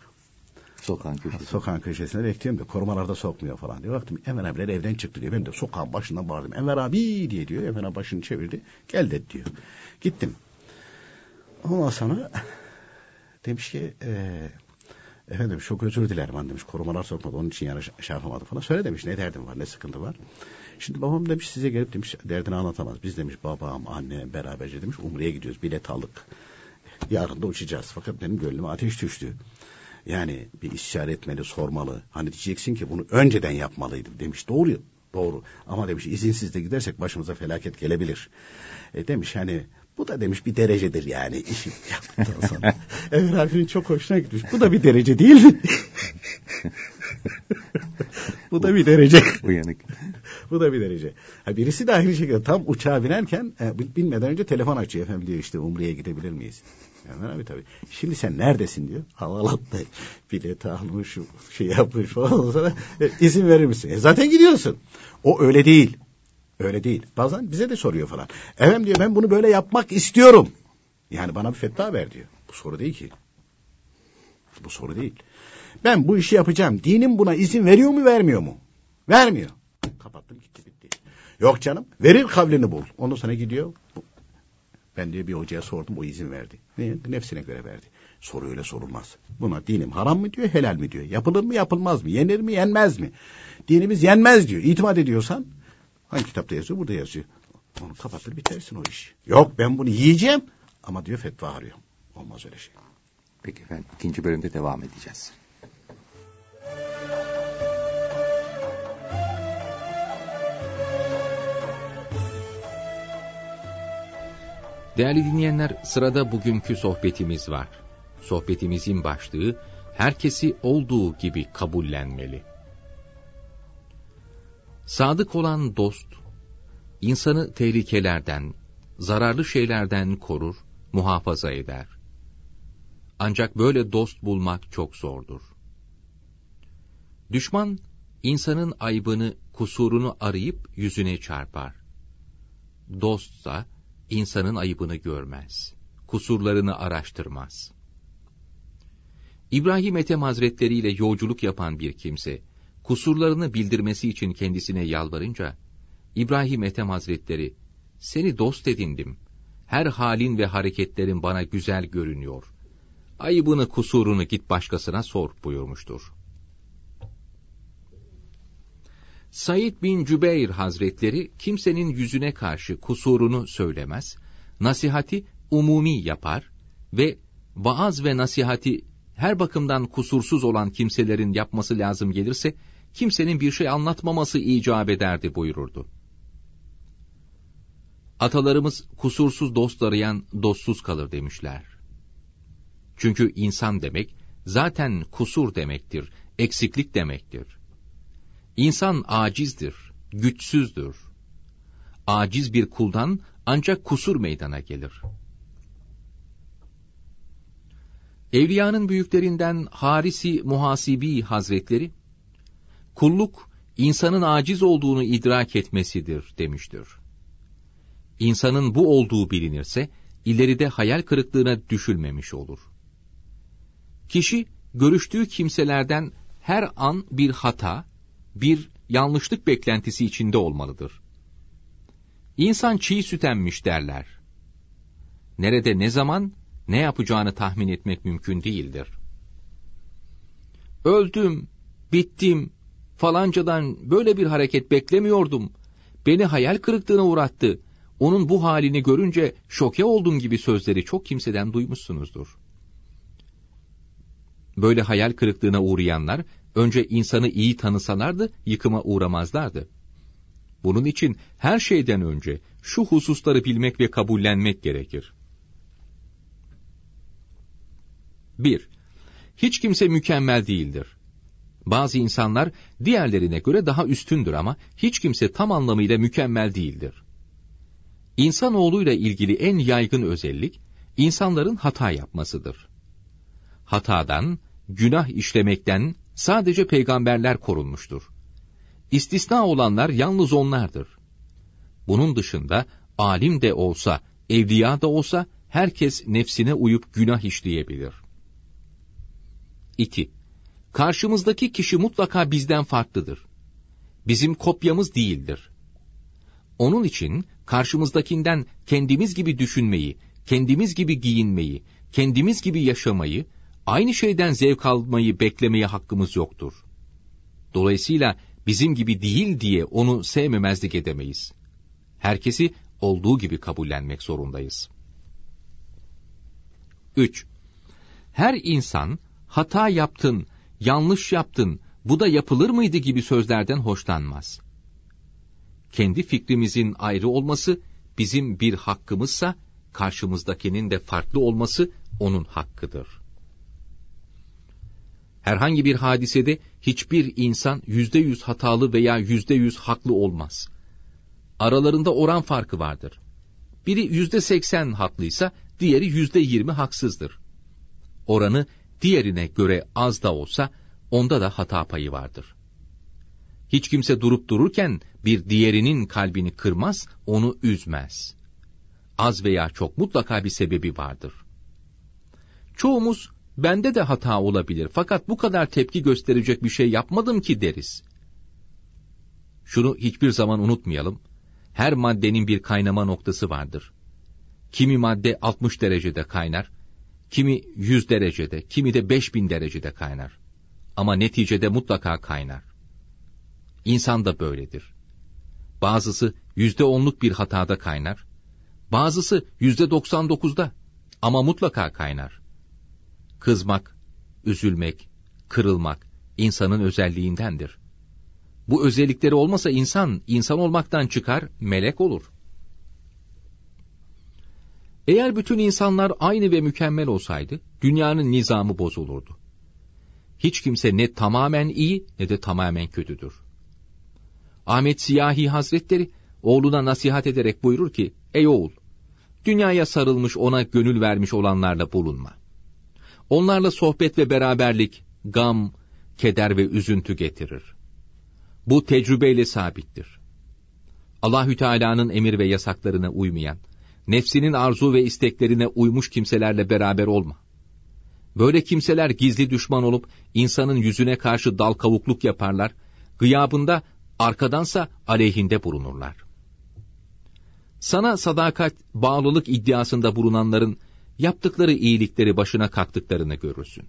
Sokağın köşesinde. Sokağın köşesinde bekliyorum diyor. Korumalarda sokmuyor falan diyor. Baktım Enver abiler evden çıktı diyor. Ben de sokağın başından bağırdım. Enver abi diye diyor. Enver abi başını çevirdi. Gel dedi diyor. Gittim. Ondan sonra demiş ki e, efendim çok özür dilerim han demiş. Korumalar sokmadı onun için yani şey yapamadı falan. Söyle demiş ne derdim var ne sıkıntı var. Şimdi babam demiş size gelip demiş derdini anlatamaz. Biz demiş babam anne beraberce demiş Umre'ye gidiyoruz bilet aldık. Yarın da uçacağız. Fakat benim gönlüme ateş düştü. Yani bir istişare etmeli, sormalı. Hani diyeceksin ki bunu önceden yapmalıydım demiş. Doğru, doğru. Ama demiş izinsiz de gidersek başımıza felaket gelebilir. E demiş hani bu da demiş bir derecedir yani işi yaptıktan sonra. Emir abinin çok hoşuna gitmiş. Bu da bir derece değil mi? bu da bir derece. Uyanık. bu da bir derece. Ha, birisi de aynı şekilde tam uçağa binerken e, binmeden önce telefon açıyor. Efendim diyor işte Umre'ye gidebilir miyiz? Emir abi tabii. Şimdi sen neredesin diyor. Havalatta bilet almış, şey yapmış falan. Sonra e, izin verir misin? E, zaten gidiyorsun. O öyle değil. Öyle değil. Bazen bize de soruyor falan. Efendim diyor ben bunu böyle yapmak istiyorum. Yani bana bir fetva ver diyor. Bu soru değil ki. Bu soru değil. Ben bu işi yapacağım. Dinim buna izin veriyor mu vermiyor mu? Vermiyor. Kapattım gitti bitti. Yok canım verir kavlini bul. Ondan sonra gidiyor. Ben diyor bir hocaya sordum o izin verdi. Ne? Nefsine göre verdi. Soru öyle sorulmaz. Buna dinim haram mı diyor helal mi diyor. Yapılır mı yapılmaz mı? Yenir mi yenmez mi? Dinimiz yenmez diyor. İtimat ediyorsan Hangi kitapta yazıyor? Burada yazıyor. Onu kapatır bitersin o iş. Yok ben bunu yiyeceğim ama diyor fetva arıyorum. Olmaz öyle şey. Peki efendim ikinci bölümde devam edeceğiz. Değerli dinleyenler, sırada bugünkü sohbetimiz var. Sohbetimizin başlığı, herkesi olduğu gibi kabullenmeli. Sadık olan dost, insanı tehlikelerden, zararlı şeylerden korur, muhafaza eder. Ancak böyle dost bulmak çok zordur. Düşman, insanın aybını, kusurunu arayıp yüzüne çarpar. Dostsa, insanın ayıbını görmez, kusurlarını araştırmaz. İbrahim Ethem Hazretleri ile yolculuk yapan bir kimse, kusurlarını bildirmesi için kendisine yalvarınca, İbrahim Ethem Hazretleri, seni dost edindim, her halin ve hareketlerin bana güzel görünüyor. Ayıbını kusurunu git başkasına sor buyurmuştur. Said bin Cübeyr Hazretleri kimsenin yüzüne karşı kusurunu söylemez, nasihati umumi yapar ve vaaz ve nasihati her bakımdan kusursuz olan kimselerin yapması lazım gelirse, kimsenin bir şey anlatmaması icap ederdi buyururdu. Atalarımız kusursuz dost arayan dostsuz kalır demişler. Çünkü insan demek, zaten kusur demektir, eksiklik demektir. İnsan acizdir, güçsüzdür. Aciz bir kuldan ancak kusur meydana gelir. Evliyanın büyüklerinden Harisi Muhasibi Hazretleri, kulluk insanın aciz olduğunu idrak etmesidir demiştir. İnsanın bu olduğu bilinirse, ileride hayal kırıklığına düşülmemiş olur. Kişi, görüştüğü kimselerden her an bir hata, bir yanlışlık beklentisi içinde olmalıdır. İnsan çiğ süt emmiş derler. Nerede ne zaman ne yapacağını tahmin etmek mümkün değildir. Öldüm, bittim, falancadan böyle bir hareket beklemiyordum. Beni hayal kırıklığına uğrattı. Onun bu halini görünce şoke oldum gibi sözleri çok kimseden duymuşsunuzdur. Böyle hayal kırıklığına uğrayanlar önce insanı iyi tanısalardı yıkıma uğramazlardı. Bunun için her şeyden önce şu hususları bilmek ve kabullenmek gerekir. 1. Hiç kimse mükemmel değildir. Bazı insanlar diğerlerine göre daha üstündür ama hiç kimse tam anlamıyla mükemmel değildir. İnsanoğluyla ilgili en yaygın özellik, insanların hata yapmasıdır. Hatadan, günah işlemekten sadece peygamberler korunmuştur. İstisna olanlar yalnız onlardır. Bunun dışında alim de olsa, evliya da olsa herkes nefsine uyup günah işleyebilir. 2. Karşımızdaki kişi mutlaka bizden farklıdır. Bizim kopyamız değildir. Onun için karşımızdakinden kendimiz gibi düşünmeyi, kendimiz gibi giyinmeyi, kendimiz gibi yaşamayı, aynı şeyden zevk almayı beklemeye hakkımız yoktur. Dolayısıyla bizim gibi değil diye onu sevmemezlik edemeyiz. Herkesi olduğu gibi kabullenmek zorundayız. 3. Her insan hata yaptın, yanlış yaptın, bu da yapılır mıydı gibi sözlerden hoşlanmaz. Kendi fikrimizin ayrı olması bizim bir hakkımızsa, karşımızdakinin de farklı olması onun hakkıdır. Herhangi bir hadisede hiçbir insan yüzde yüz hatalı veya yüzde yüz haklı olmaz. Aralarında oran farkı vardır. Biri yüzde seksen haklıysa diğeri yüzde yirmi haksızdır. Oranı diğerine göre az da olsa onda da hata payı vardır. Hiç kimse durup dururken bir diğerinin kalbini kırmaz, onu üzmez. Az veya çok mutlaka bir sebebi vardır. Çoğumuz bende de hata olabilir fakat bu kadar tepki gösterecek bir şey yapmadım ki deriz. Şunu hiçbir zaman unutmayalım. Her maddenin bir kaynama noktası vardır. Kimi madde 60 derecede kaynar, kimi 100 derecede, kimi de 5000 derecede kaynar. Ama neticede mutlaka kaynar. İnsan da böyledir. Bazısı yüzde onluk bir hatada kaynar, bazısı yüzde doksan dokuzda ama mutlaka kaynar. Kızmak, üzülmek, kırılmak insanın özelliğindendir. Bu özellikleri olmasa insan, insan olmaktan çıkar, melek olur. Eğer bütün insanlar aynı ve mükemmel olsaydı, dünyanın nizamı bozulurdu. Hiç kimse ne tamamen iyi ne de tamamen kötüdür. Ahmet Siyahi Hazretleri, oğluna nasihat ederek buyurur ki, Ey oğul, dünyaya sarılmış ona gönül vermiş olanlarla bulunma. Onlarla sohbet ve beraberlik, gam, keder ve üzüntü getirir. Bu tecrübeyle sabittir. Allahü Teala'nın emir ve yasaklarına uymayan, nefsinin arzu ve isteklerine uymuş kimselerle beraber olma. Böyle kimseler gizli düşman olup insanın yüzüne karşı dal kavukluk yaparlar, gıyabında arkadansa aleyhinde bulunurlar. Sana sadakat, bağlılık iddiasında bulunanların yaptıkları iyilikleri başına kalktıklarını görürsün.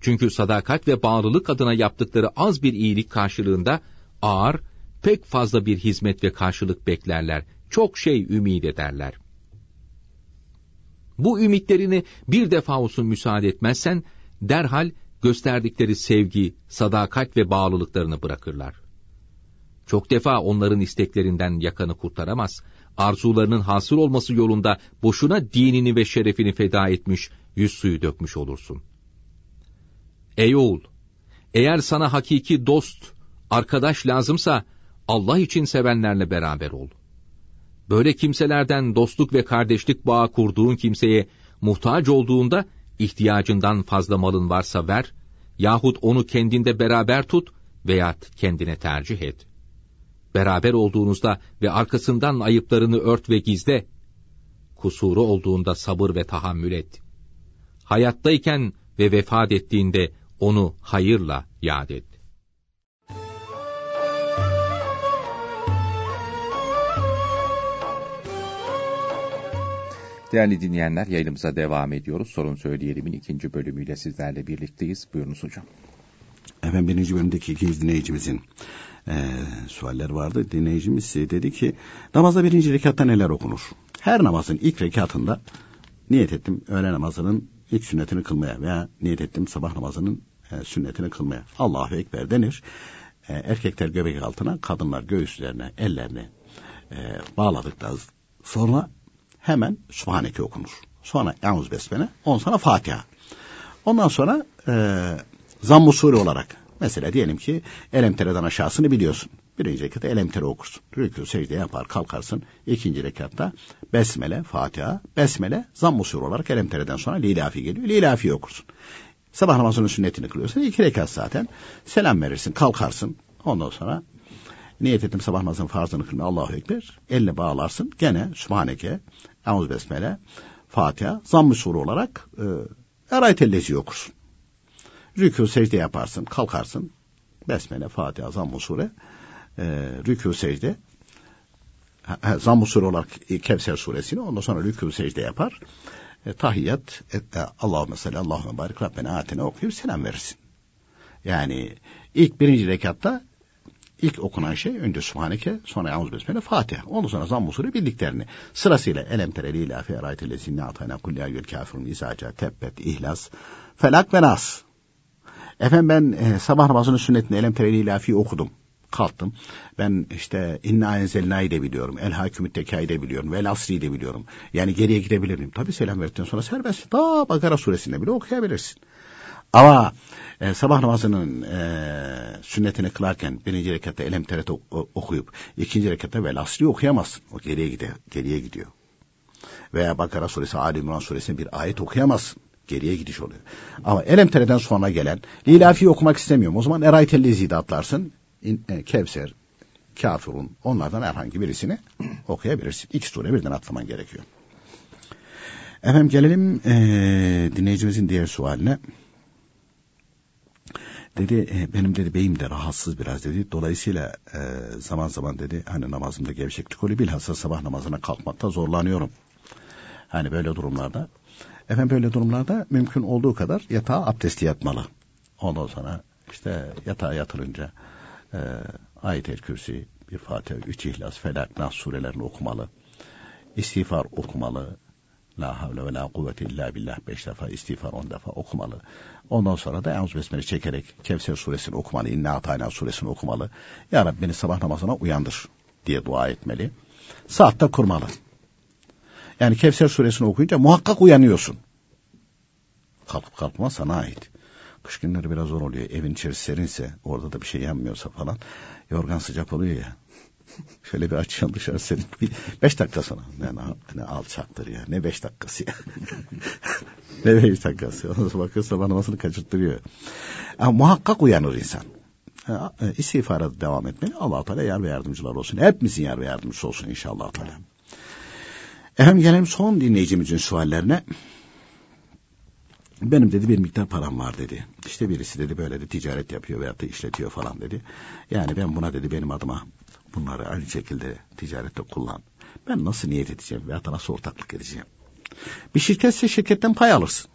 Çünkü sadakat ve bağlılık adına yaptıkları az bir iyilik karşılığında ağır, pek fazla bir hizmet ve karşılık beklerler, çok şey ümit ederler. Bu ümitlerini bir defa olsun müsaade etmezsen, derhal gösterdikleri sevgi, sadakat ve bağlılıklarını bırakırlar. Çok defa onların isteklerinden yakanı kurtaramaz, arzularının hasıl olması yolunda boşuna dinini ve şerefini feda etmiş, yüz suyu dökmüş olursun. Ey oğul! Eğer sana hakiki dost, arkadaş lazımsa, Allah için sevenlerle beraber ol. Böyle kimselerden dostluk ve kardeşlik bağı kurduğun kimseye muhtaç olduğunda ihtiyacından fazla malın varsa ver yahut onu kendinde beraber tut veya kendine tercih et. Beraber olduğunuzda ve arkasından ayıplarını ört ve gizle. Kusuru olduğunda sabır ve tahammül et. Hayattayken ve vefat ettiğinde onu hayırla yad et. Değerli dinleyenler yayınımıza devam ediyoruz. Sorun Söyleyelim'in ikinci bölümüyle sizlerle birlikteyiz. Buyurunuz hocam. Efendim birinci bölümdeki ikinci dinleyicimizin e, sualler vardı. Dinleyicimiz dedi ki namazda birinci rekatta neler okunur? Her namazın ilk rekatında niyet ettim öğle namazının ilk sünnetini kılmaya veya niyet ettim sabah namazının e, sünnetini kılmaya. Allahu Ekber denir. E, erkekler göbek altına, kadınlar göğüslerine, ellerini e, bağladıktan sonra hemen Subhaneke okunur. Sonra Eûz Besmele, ondan sonra Fatiha. Ondan sonra e, zamm usulü olarak mesela diyelim ki elemtereden aşağısını biliyorsun. Birinci rekatta elemtere okursun. Rükû secde yapar kalkarsın. İkinci rekatta Besmele, Fatiha, Besmele, zamm usulü olarak elemtereden sonra Lilafi geliyor. Lilafi okursun. Sabah namazının sünnetini kılıyorsun. iki rekat zaten. Selam verirsin, kalkarsın. Ondan sonra niyet ettim sabah namazının farzını kılmaya Allahu Ekber. Elle bağlarsın. Gene Sübhaneke, Eûz Besmele, Fatiha, zamm-ı sure olarak e, Eraytellezi okursun. Rükû secde yaparsın, kalkarsın. Besmele, Fatiha, zamm-ı sure, e, rükû secde, zamm-ı sure olarak Kevser suresini, ondan sonra rükû secde yapar. E, tahiyyat, e, e, Allahümme salli, Allahümme barik, Rabbena atene okuyup selam verirsin. Yani ilk birinci rekatta İlk okunan şey önce Subhaneke, sonra Yavuz Besmele, Fatiha. Ondan sonra Zamm-ı Sure bildiklerini. Sırasıyla Elem tereli ilafi eraytele zinne atayna kulli ayyül kafirun izaca tebbet ihlas felak ve nas. Efendim ben e, sabah namazının sünnetini Elem tereli ilafi okudum. Kalktım. Ben işte İnna enzelna'yı da biliyorum. El hakümü tekâyı de biliyorum. Vel asri'yi de biliyorum. Yani geriye gidebilir miyim? Tabii selam verdikten sonra serbest. Daha Bakara suresinde bile okuyabilirsin. Ama e, sabah namazının e, sünnetini kılarken birinci rekatta elem teret okuyup ikinci rekatta vel asri okuyamazsın. O geriye gidiyor. Geriye gidiyor. Veya Bakara suresi, Ali İmran suresinde bir ayet okuyamazsın. Geriye gidiş oluyor. Ama elem tereden sonra gelen lilafi okumak istemiyorum. O zaman Eraytel de atlarsın. E, Kevser, Kafirun onlardan herhangi birisini okuyabilirsin. İki sure birden atlaman gerekiyor. Efendim gelelim e, dinleyicimizin diğer sualine. Dedi e, benim dedi beyim de rahatsız biraz dedi. Dolayısıyla e, zaman zaman dedi hani namazımda gevşeklik oluyor. Bilhassa sabah namazına kalkmakta zorlanıyorum. Hani böyle durumlarda. Efendim böyle durumlarda mümkün olduğu kadar yatağa abdesti yatmalı. Ondan sonra işte yatağa yatırınca e, ayet-el kürsi, bir Fatiha, üç ihlas, felak, nas surelerini okumalı. İstiğfar okumalı. La havle ve la kuvvete illa billah beş defa istiğfar on defa okumalı. Ondan sonra da Eûzü Besmele çekerek Kevser suresini okumalı, İnna Atayna suresini okumalı. Ya Rabbi beni sabah namazına uyandır diye dua etmeli. Saatte kurmalı. Yani Kevser suresini okuyunca muhakkak uyanıyorsun. Kalkıp kalkma sana ait. Kış günleri biraz zor oluyor. Evin içerisi serinse, orada da bir şey yanmıyorsa falan. Yorgan sıcak oluyor ya. Şöyle bir açıyorsun dışarı senin. Bir beş dakika sonra. Ne, ne, ne alçaktır ya. Ne beş dakikası ya. ne beş dakikası. Ondan sonra bakıyorsa bana kaçırttırıyor. Ama muhakkak uyanır insan. E, istiğfara devam etmeli. allah Teala yar ve yardımcılar olsun. Hepimizin yar ve yardımcısı olsun inşallah Teala. Efendim gelelim son dinleyicimizin suallerine. Benim dedi bir miktar param var dedi. İşte birisi dedi böyle de ticaret yapıyor veyahut da işletiyor falan dedi. Yani ben buna dedi benim adıma bunları aynı şekilde ticarette kullan. Ben nasıl niyet edeceğim da nasıl ortaklık edeceğim? Bir şirketse şirketten pay alırsın.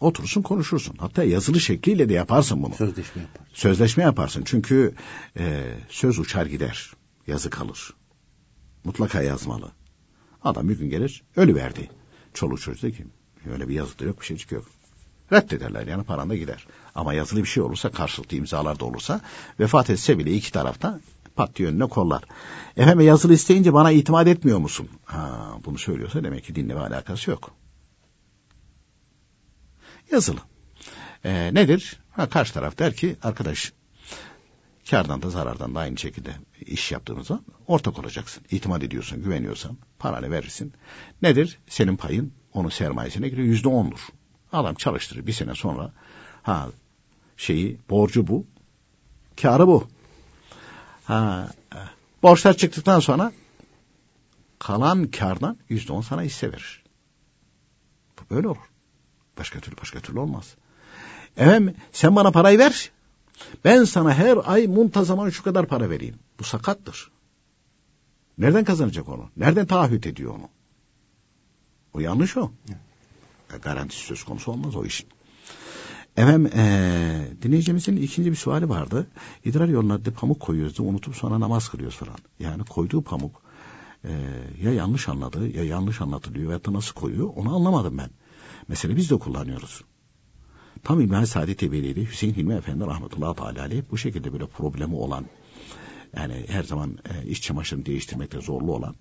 Oturursun konuşursun. Hatta yazılı şekliyle de yaparsın bunu. Sözleşme yaparsın. Sözleşme yaparsın. Çünkü e, söz uçar gider. Yazı kalır. Mutlaka yazmalı. Adam bir gün gelir ölü verdi. Çoluk çocuk ki öyle bir yazı da yok bir şey yok. Reddederler yani paran da gider. Ama yazılı bir şey olursa karşılıklı imzalar da olursa vefat etse bile iki tarafta pat diye önüne kollar. Efendim yazılı isteyince bana itimat etmiyor musun? Ha, bunu söylüyorsa demek ki dinle ve alakası yok. Yazılı. Ee, nedir? Ha, karşı taraf der ki arkadaş kardan da zarardan da aynı şekilde iş yaptığınızda ortak olacaksın. İtimat ediyorsan, güveniyorsan paranı verirsin. Nedir? Senin payın onun sermayesine giriyor. Yüzde ondur. Adam çalıştırır bir sene sonra ha şeyi borcu bu. Karı bu. Ha, borçlar çıktıktan sonra kalan kardan yüzde on sana hisse verir. Böyle olur. Başka türlü başka türlü olmaz. Efendim sen bana parayı ver. Ben sana her ay muntazaman şu kadar para vereyim. Bu sakattır. Nereden kazanacak onu? Nereden taahhüt ediyor onu? O yanlış o. Garantisi söz konusu olmaz o işin. Efendim ee, dinleyicimizin ikinci bir suali vardı. İdrar yoluna de pamuk koyuyoruz unutup sonra namaz kılıyoruz falan. Yani koyduğu pamuk e, ya yanlış anladı ya yanlış anlatılıyor ya da nasıl koyuyor onu anlamadım ben. Mesela biz de kullanıyoruz. Tam İbrahim Saadet Ebeli'de Hüseyin Hilmi Efendi rahmetullahi teala bu şekilde böyle problemi olan yani her zaman e, iç çamaşırını değiştirmekte zorlu olan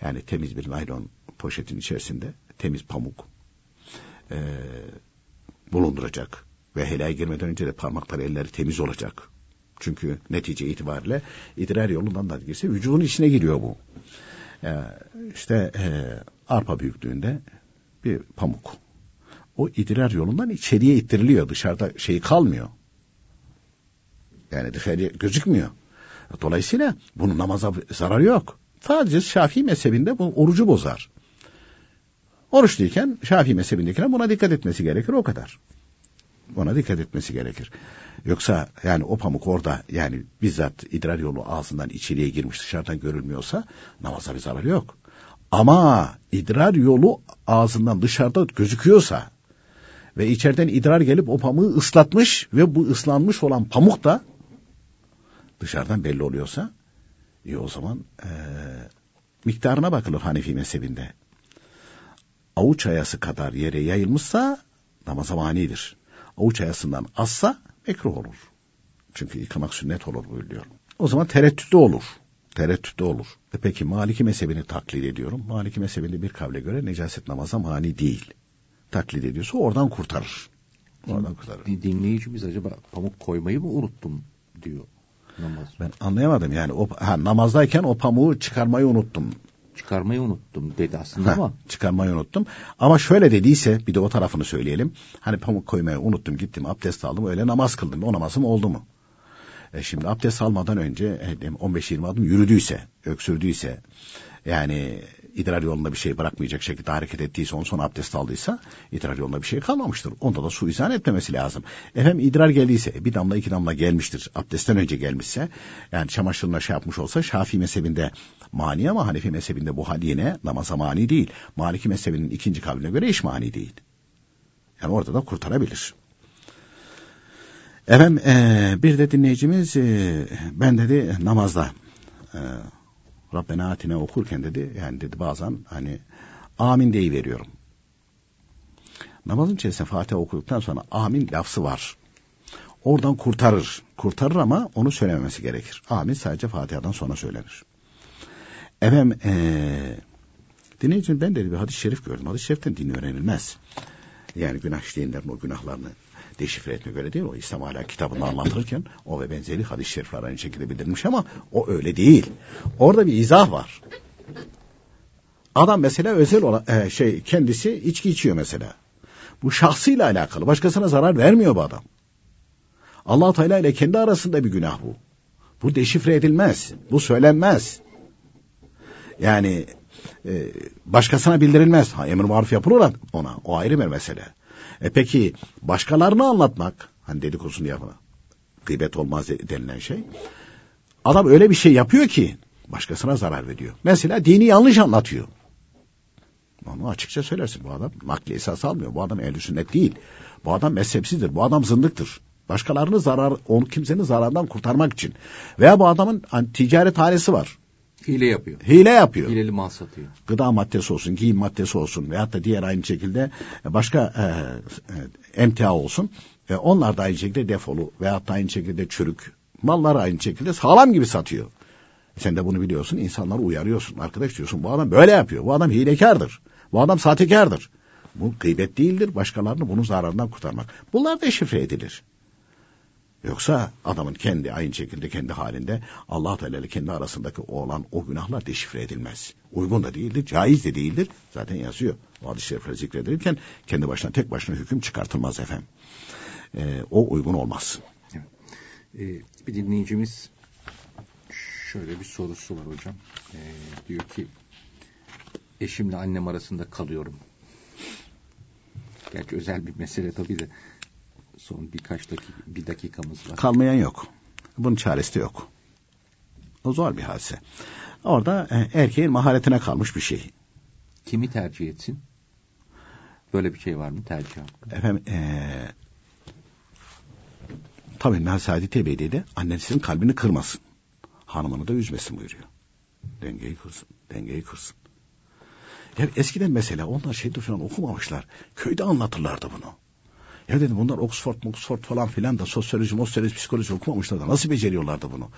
yani temiz bir naylon poşetin içerisinde temiz pamuk e, bulunduracak ve helaya girmeden önce de parmakları elleri temiz olacak. Çünkü netice itibariyle idrar yolundan da girse vücudun içine giriyor bu. E, işte e, arpa büyüklüğünde bir pamuk. O idrar yolundan içeriye ittiriliyor. Dışarıda şey kalmıyor. Yani dışarıya gözükmüyor. Dolayısıyla bunun namaza zararı yok. Sadece Şafii mezhebinde bu orucu bozar. Oruçluyken Şafii mezhebindekiler buna dikkat etmesi gerekir o kadar. Buna dikkat etmesi gerekir. Yoksa yani o pamuk orada yani bizzat idrar yolu ağzından içeriye girmiş dışarıdan görülmüyorsa namaza bir zararı yok. Ama idrar yolu ağzından dışarıda gözüküyorsa ve içeriden idrar gelip o pamuğu ıslatmış ve bu ıslanmış olan pamuk da dışarıdan belli oluyorsa iyi o zaman e, miktarına bakılır Hanefi mezhebinde. Avuç ayası kadar yere yayılmışsa namaza manidir. Avuç ayasından azsa mekruh olur. Çünkü yıkamak sünnet olur buyuruyor. O zaman tereddütlü olur tereddütte olur. E peki Maliki mezhebini taklit ediyorum. Maliki mezhebinde bir kavle göre necaset namaza mani değil. Taklit ediyorsa oradan kurtarır. Oradan kurtarır. Dinleyicimiz acaba pamuk koymayı mı unuttum diyor namaz. Ben anlayamadım yani o ha, namazdayken o pamuğu çıkarmayı unuttum. Çıkarmayı unuttum dedi aslında ama. Çıkarmayı unuttum. Ama şöyle dediyse bir de o tarafını söyleyelim. Hani pamuk koymayı unuttum gittim abdest aldım öyle namaz kıldım. O namazım oldu mu? E şimdi abdest almadan önce 15-20 adım yürüdüyse, öksürdüyse yani idrar yolunda bir şey bırakmayacak şekilde hareket ettiyse ondan sonra abdest aldıysa idrar yolunda bir şey kalmamıştır. Onda da su izan etmemesi lazım. Efendim idrar geldiyse bir damla iki damla gelmiştir. Abdestten önce gelmişse yani çamaşırına şey yapmış olsa Şafii mezhebinde mani ama Hanefi mezhebinde bu hal yine namaza mani değil. Maliki mezhebinin ikinci kavline göre iş mani değil. Yani orada da kurtarabilir. Efendim e, bir de dinleyicimiz e, ben dedi namazda e, Rabbena atine okurken dedi yani dedi bazen hani amin deyi veriyorum. Namazın içerisinde Fatiha okuduktan sonra amin lafzı var. Oradan kurtarır. Kurtarır ama onu söylememesi gerekir. Amin sadece Fatiha'dan sonra söylenir. Efendim ee, Dinleyicim ben de bir hadis-i şerif gördüm. Hadis-i şeriften din öğrenilmez. Yani günah işleyenlerin o günahlarını deşifre etmek öyle değil. O İslam hala kitabında anlatırken o ve benzeri hadis-i şerifler aynı şekilde bildirilmiş ama o öyle değil. Orada bir izah var. Adam mesela özel olan e, şey kendisi içki içiyor mesela. Bu şahsıyla alakalı. Başkasına zarar vermiyor bu adam. Allah Teala ile kendi arasında bir günah bu. Bu deşifre edilmez. Bu söylenmez. Yani e, başkasına bildirilmez. Ha, emir maruf yapılır ona. O ayrı bir mesele. E peki başkalarını anlatmak, hani dedikodusunu yapma, gıybet olmaz denilen şey. Adam öyle bir şey yapıyor ki başkasına zarar veriyor. Mesela dini yanlış anlatıyor. Onu açıkça söylersin. Bu adam nakli esas almıyor. Bu adam ehl sünnet değil. Bu adam mezhepsizdir. Bu adam zındıktır. Başkalarını zarar, onu kimsenin zarardan kurtarmak için. Veya bu adamın hani, ticaret hanesi var. Hile yapıyor. Hile yapıyor. Hileli mal satıyor. Gıda maddesi olsun, giyim maddesi olsun veyahut da diğer aynı şekilde başka e, e, emtia olsun. E, onlar da aynı şekilde defolu veyahut da aynı şekilde çürük. Mallar aynı şekilde sağlam gibi satıyor. Sen de bunu biliyorsun. insanları uyarıyorsun. Arkadaş diyorsun bu adam böyle yapıyor. Bu adam hilekardır. Bu adam sahtekardır. Bu gıybet değildir. Başkalarını bunun zararından kurtarmak. Bunlar da şifre edilir. Yoksa adamın kendi aynı şekilde kendi halinde Allah Teala ile kendi arasındaki olan o günahlar deşifre edilmez. Uygun da değildir, caiz de değildir. Zaten yazıyor. O hadis-i şerifler zikredilirken kendi başına tek başına hüküm çıkartılmaz efendim. Ee, o uygun olmaz. Evet. Ee, bir dinleyicimiz şöyle bir sorusu var hocam. Ee, diyor ki eşimle annem arasında kalıyorum. Gerçi özel bir mesele tabii de son birkaç dakika, bir dakikamız var. Kalmayan yok. Bunun çaresi de yok. O zor bir hadise. Orada e, erkeğin maharetine kalmış bir şey. Kimi tercih etsin? Böyle bir şey var mı tercih hakkı? Efendim e, tabii Nasadi Bey de annesinin kalbini kırmasın. Hanımını da üzmesin buyuruyor. Dengeyi kırsın. Dengeyi kırsın. Ya eskiden mesela onlar şeyde falan okumamışlar. Köyde anlatırlardı bunu. Ya dedim bunlar Oxford, Oxford falan filan da sosyoloji, sosyoloji, psikoloji okumamışlar da nasıl beceriyorlardı bunu?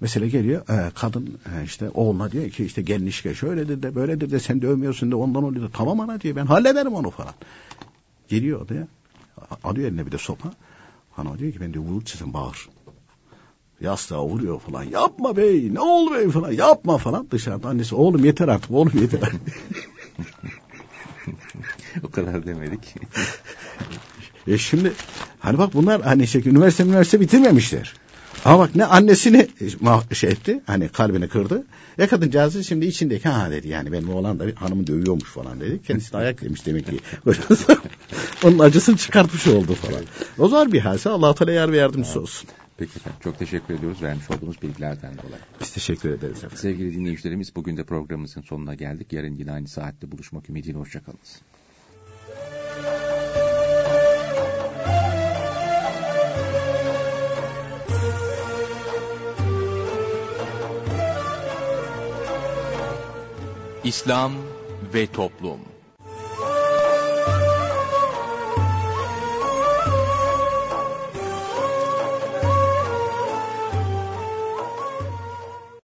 Mesela geliyor e, kadın e, işte oğluna diyor ki işte gelmişke şöyledir de böyledir de sen dövmüyorsun de ondan oluyor da tamam ana diyor ben hallederim onu falan. Geliyor diyor alıyor eline bir de sopa. Hanım diyor ki ben diyor vur sizin bağır. Yastığa vuruyor falan. Yapma bey ne oldu bey falan yapma falan. Dışarıda annesi oğlum yeter artık oğlum yeter artık. o kadar demedik. E şimdi hani bak bunlar hani şey, üniversite üniversite bitirmemişler. Ama bak ne annesini şey etti hani kalbini kırdı. Ya kadıncağızı şimdi içindeki ha dedi yani benim oğlan da hanımı dövüyormuş falan dedi. Kendisi de ayak demiş demek ki. Onun acısını çıkartmış oldu falan. O zor bir halse Allah Teala yar ve yardımcısı olsun. Peki efendim. Çok teşekkür ediyoruz vermiş olduğunuz bilgilerden dolayı. Biz teşekkür ederiz efendim. Sevgili dinleyicilerimiz bugün de programımızın sonuna geldik. Yarın yine aynı saatte buluşmak ümidiyle. Hoşçakalınız. İslam ve Toplum